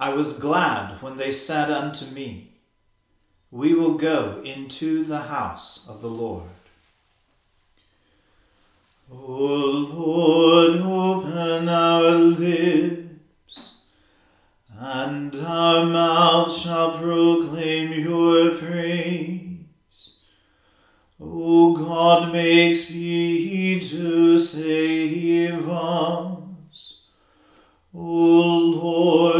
I was glad when they said unto me, We will go into the house of the Lord. O Lord, open our lips, and our mouth shall proclaim your praise. O God, make speed to save us. O Lord,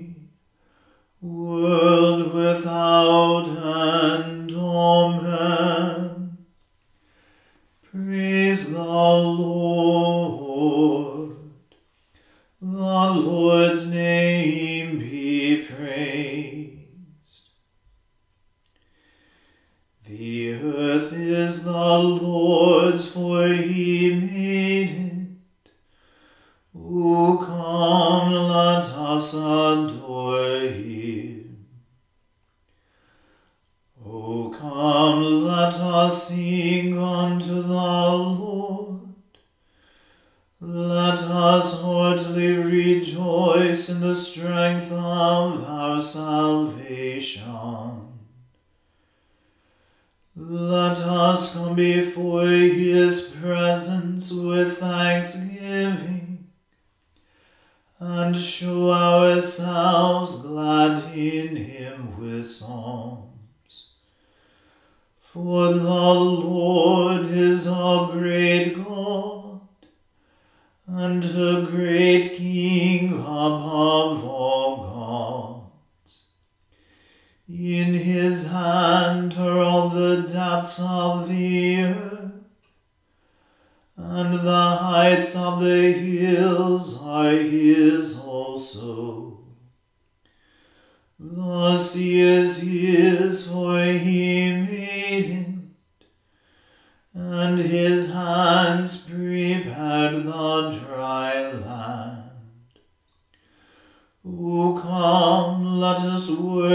world without end. Amen. Praise the Lord. The Lord's name be praised. The earth is the Lord's, for he made it. O come, let us adore him. O come, let In his hand are all the depths of the earth, and the heights of the hills are his also. The sea is his, for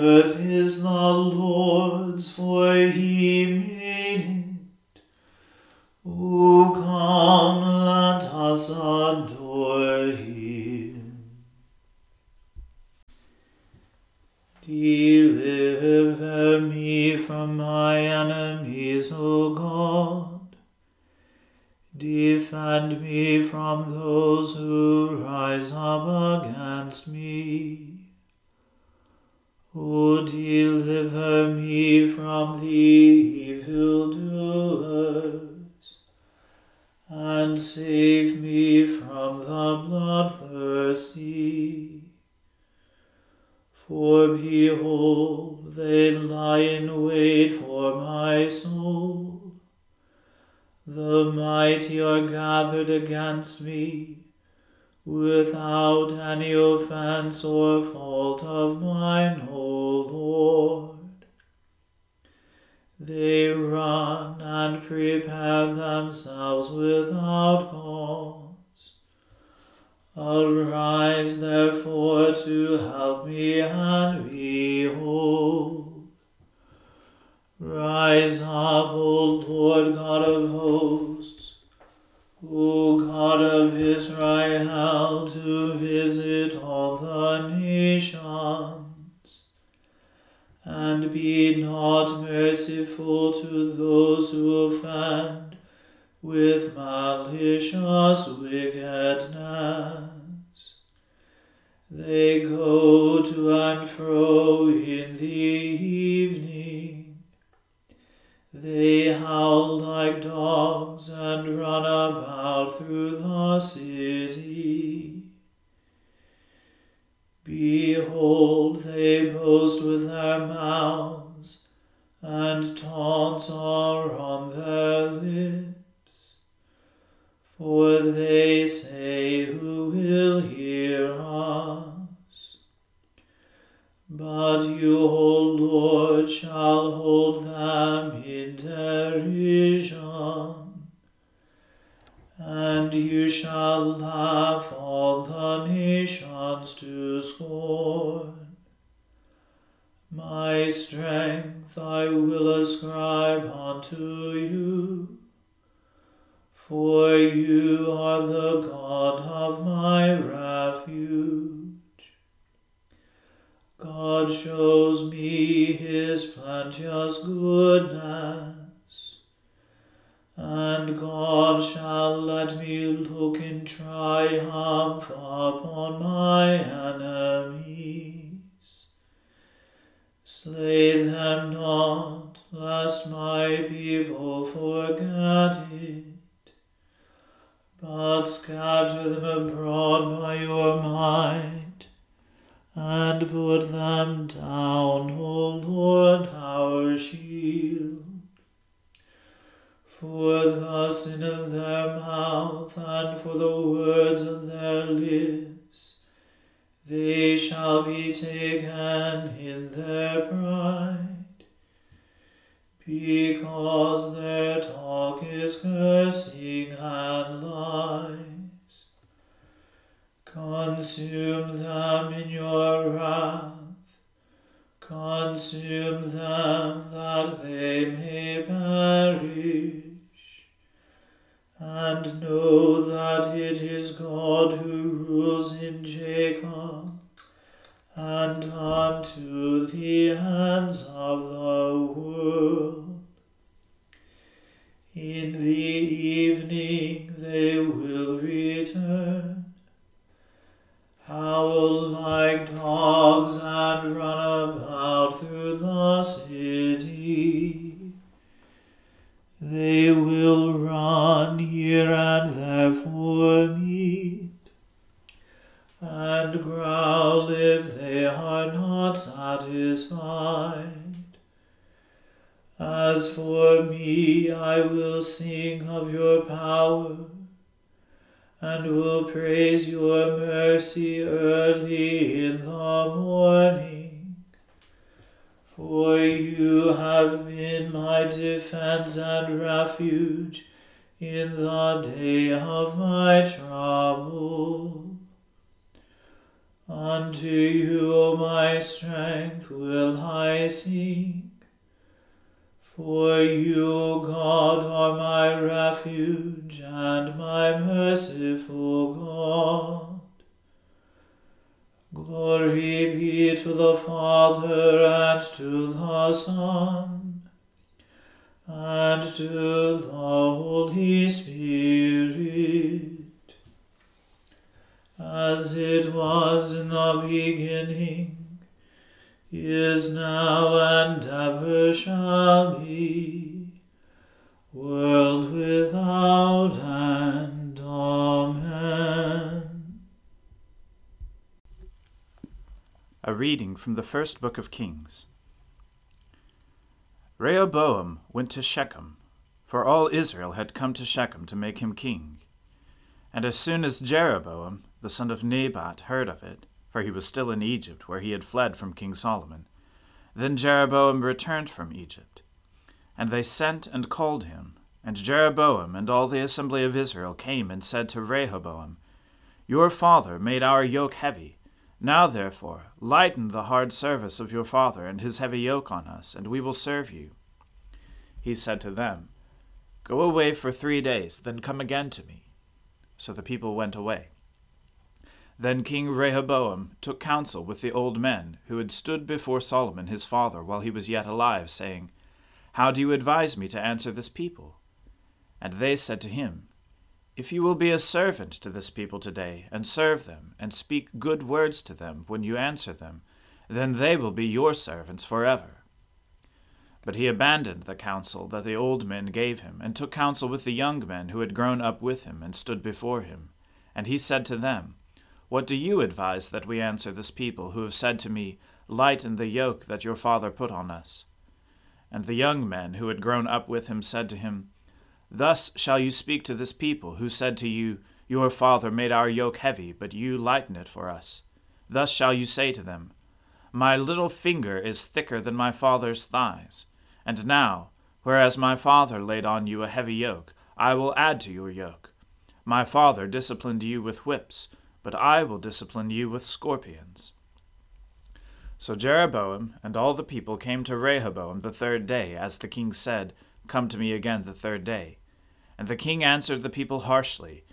earth is the Lord's, for he made The mighty are gathered against me without any offense or fault of mine, O Lord. They run and prepare themselves without cause. Arise therefore to help me and behold. Rise up, O Lord God of hosts. O God of Israel, to visit all the nations, and be not merciful to those who offend with malicious wickedness. They go to and fro in the evening. They howl like dogs and run about through the city. Behold, they boast with their mouths, and taunts are on their lips. For they say, Who will hear us? But you, O Lord, shall hold them in derision and you shall laugh all the nations to scorn. My strength I will ascribe unto you, for you are the God of my refuge. God shows me his plenteous goodness. And God shall let me look in triumph upon my enemies. Slay them not, lest my people forget it, but scatter them abroad by your might, and put them down, O Lord our shield. For the sin of their mouth and for the words of their lips, they shall be taken in their pride, because their talk is cursing and lies. Consume them in your wrath, consume them that they may perish. And know that it is God who rules in Jacob, and unto the ends of the world. In the evening they will return, howl like dogs and run about through the city. They will run here and there for meat, and growl if they are not satisfied. As for me, I will sing of your power, and will praise your mercy early in the morning. For you have been my defense and refuge in the day of my trouble. Unto you, O my strength, will I sing. For you, O God, are my refuge and my merciful God. Glory be to the Father and to the Son and to the Holy Spirit, as it was in the beginning, is now, and ever shall be, world without end. Amen. A reading from the first book of Kings. Rehoboam went to Shechem, for all Israel had come to Shechem to make him king. And as soon as Jeroboam, the son of Nebat, heard of it, for he was still in Egypt, where he had fled from King Solomon, then Jeroboam returned from Egypt. And they sent and called him. And Jeroboam and all the assembly of Israel came and said to Rehoboam, Your father made our yoke heavy now, therefore, lighten the hard service of your father and his heavy yoke on us, and we will serve you. He said to them, Go away for three days, then come again to me. So the people went away. Then King Rehoboam took counsel with the old men who had stood before Solomon his father while he was yet alive, saying, How do you advise me to answer this people? And they said to him, If you will be a servant to this people today, and serve them, and speak good words to them when you answer them, then they will be your servants forever. But he abandoned the counsel that the old men gave him, and took counsel with the young men who had grown up with him and stood before him. And he said to them, What do you advise that we answer this people who have said to me, Lighten the yoke that your father put on us? And the young men who had grown up with him said to him, Thus shall you speak to this people who said to you, Your father made our yoke heavy, but you lighten it for us. Thus shall you say to them, My little finger is thicker than my father's thighs. And now, whereas my father laid on you a heavy yoke, I will add to your yoke. My father disciplined you with whips, but I will discipline you with scorpions. So Jeroboam and all the people came to Rehoboam the third day, as the king said, Come to me again the third day. And the king answered the people harshly,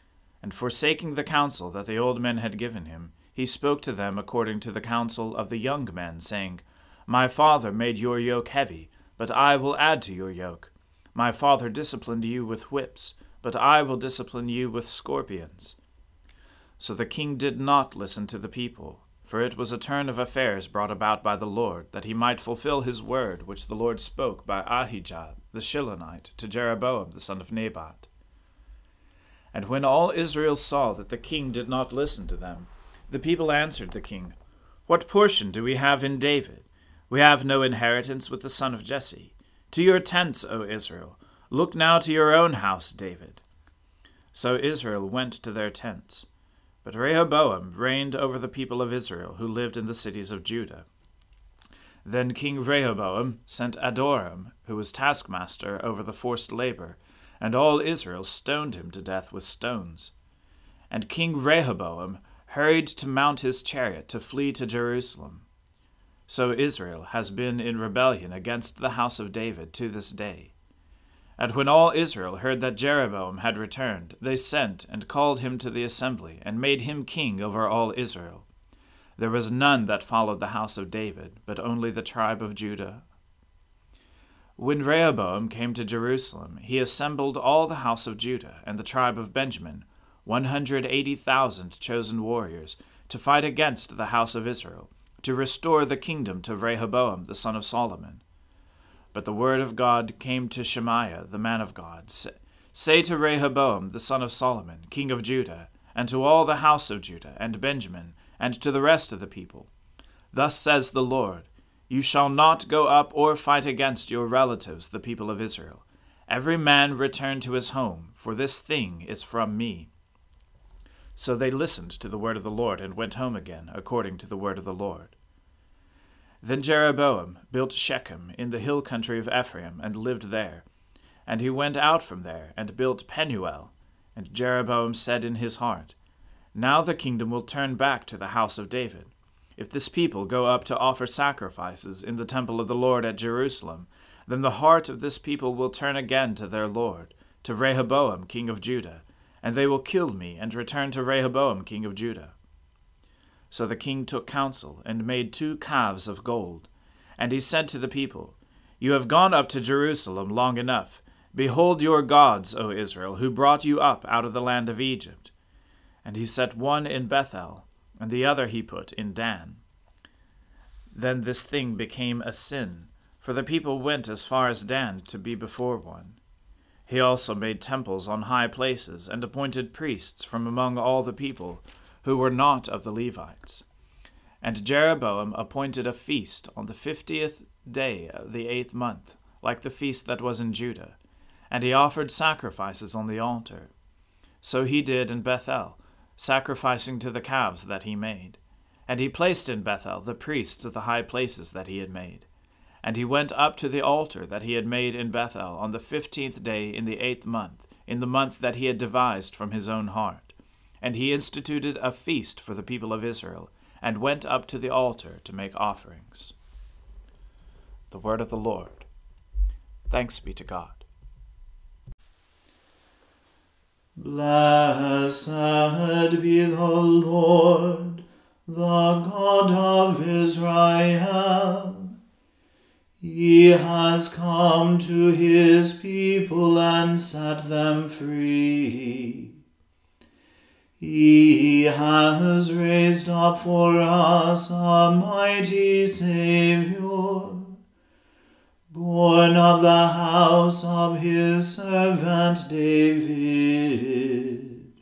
and forsaking the counsel that the old men had given him, he spoke to them according to the counsel of the young men, saying, My father made your yoke heavy, but I will add to your yoke. My father disciplined you with whips, but I will discipline you with scorpions. So the king did not listen to the people, for it was a turn of affairs brought about by the Lord, that he might fulfill his word which the Lord spoke by Ahijah the Shilonite to Jeroboam the son of Nebat. And when all Israel saw that the king did not listen to them, the people answered the king, What portion do we have in David? We have no inheritance with the son of Jesse. To your tents, O Israel. Look now to your own house, David. So Israel went to their tents. But Rehoboam reigned over the people of Israel who lived in the cities of Judah. Then King Rehoboam sent Adoram, who was taskmaster over the forced labor, and all Israel stoned him to death with stones. And King Rehoboam hurried to mount his chariot to flee to Jerusalem. So Israel has been in rebellion against the house of David to this day. And when all Israel heard that Jeroboam had returned, they sent and called him to the assembly, and made him king over all Israel. There was none that followed the house of David, but only the tribe of Judah. When Rehoboam came to Jerusalem, he assembled all the house of Judah and the tribe of Benjamin, one hundred eighty thousand chosen warriors, to fight against the house of Israel to restore the kingdom to Rehoboam the son of Solomon. But the word of God came to Shemaiah the man of God Say to Rehoboam the son of Solomon, king of Judah, and to all the house of Judah and Benjamin, and to the rest of the people Thus says the Lord You shall not go up or fight against your relatives, the people of Israel. Every man return to his home, for this thing is from me. So they listened to the word of the Lord and went home again, according to the word of the Lord. Then Jeroboam built Shechem in the hill country of Ephraim and lived there. And he went out from there and built Penuel. And Jeroboam said in his heart, Now the kingdom will turn back to the house of David. If this people go up to offer sacrifices in the temple of the Lord at Jerusalem, then the heart of this people will turn again to their Lord, to Rehoboam king of Judah and they will kill me and return to Rehoboam king of Judah. So the king took counsel and made two calves of gold. And he said to the people, You have gone up to Jerusalem long enough. Behold your gods, O Israel, who brought you up out of the land of Egypt. And he set one in Bethel, and the other he put in Dan. Then this thing became a sin, for the people went as far as Dan to be before one. He also made temples on high places, and appointed priests from among all the people, who were not of the Levites. And Jeroboam appointed a feast on the fiftieth day of the eighth month, like the feast that was in Judah, and he offered sacrifices on the altar. So he did in Bethel, sacrificing to the calves that he made. And he placed in Bethel the priests of the high places that he had made. And he went up to the altar that he had made in Bethel on the fifteenth day in the eighth month, in the month that he had devised from his own heart. And he instituted a feast for the people of Israel, and went up to the altar to make offerings. The word of the Lord. Thanks be to God. Blessed be the Lord, the God of Israel. He has come to his people and set them free. He has raised up for us a mighty Saviour, born of the house of his servant David.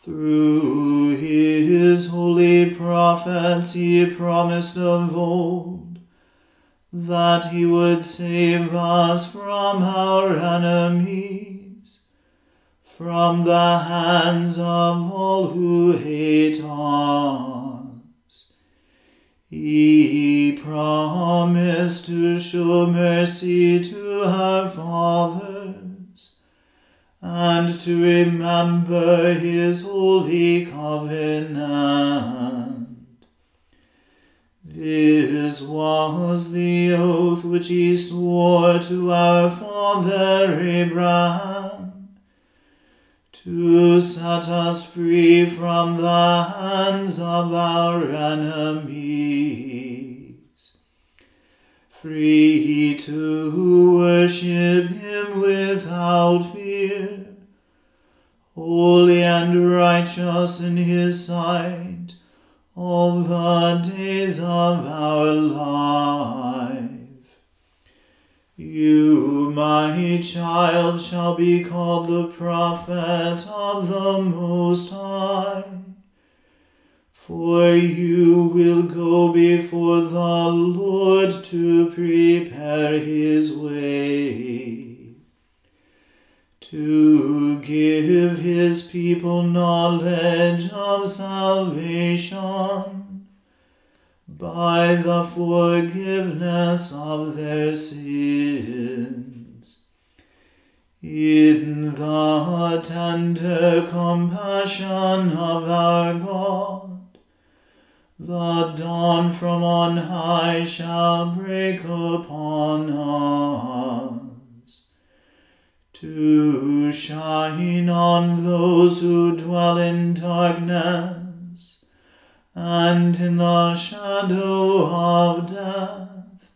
Through his holy prophets he promised of old that he would save us from our enemies, from the hands of all who hate us. He promised to show mercy to our fathers and to remember his holy covenant this was the oath which he swore to our father Abraham, to set us free from the hands of our enemies, free to worship him without fear, holy and righteous in his sight all the days of our life. You, my child, shall be called the prophet of the Most High. For you will go before the Lord to prepare his way to give his people knowledge of salvation by the forgiveness of their sins. In the tender compassion of our God, the dawn from on high shall break upon us to shine on those who dwell in darkness and in the shadow of death,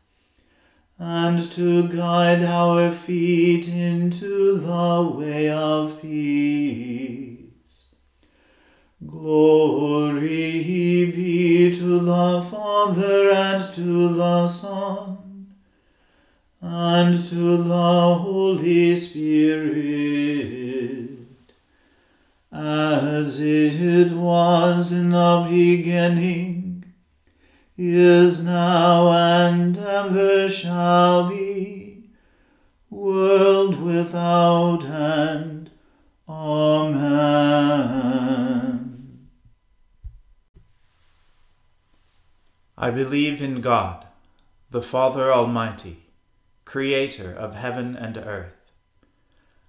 and to guide our feet into the way of peace. Glory be to the Father and to the Son and to the Holy Spirit, as it was in the beginning, is now, and ever shall be, world without end. Amen. I believe in God, the Father Almighty Creator of heaven and earth.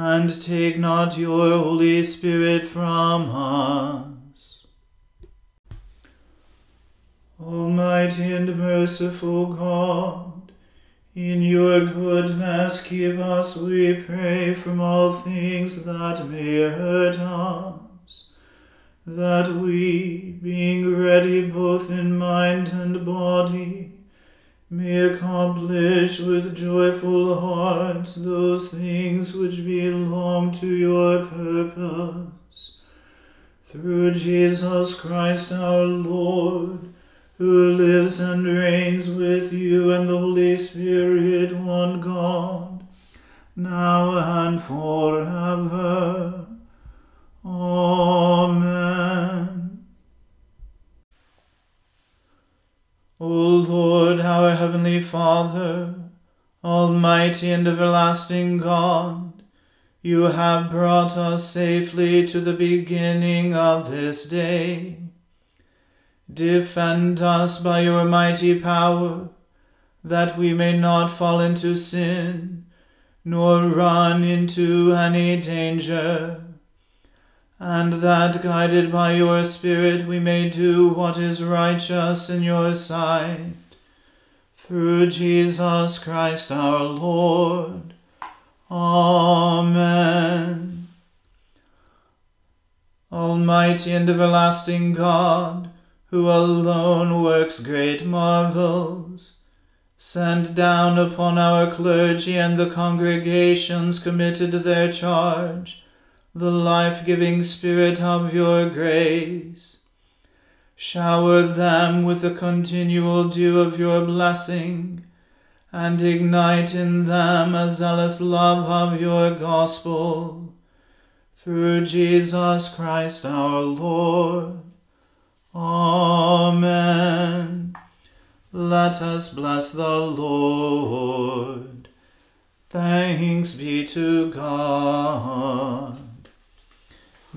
and take not your Holy Spirit from us. Almighty and merciful God, in your goodness keep us, we pray, from all things that may hurt us, that we, being ready both in mind and body, may accomplish with joyful hearts those things which belong to your purpose. Through Jesus Christ our Lord, who lives and reigns with you and the Holy Spirit, one God, now and forever. Amen. O Lord, our heavenly Father, Almighty and everlasting God, you have brought us safely to the beginning of this day. Defend us by your mighty power, that we may not fall into sin, nor run into any danger, and that guided by your Spirit we may do what is righteous in your sight. Through Jesus Christ our Lord. Amen. Almighty and everlasting God, who alone works great marvels, send down upon our clergy and the congregations committed to their charge the life giving Spirit of your grace. Shower them with the continual dew of your blessing, and ignite in them a zealous love of your gospel. Through Jesus Christ our Lord. Amen. Let us bless the Lord. Thanks be to God.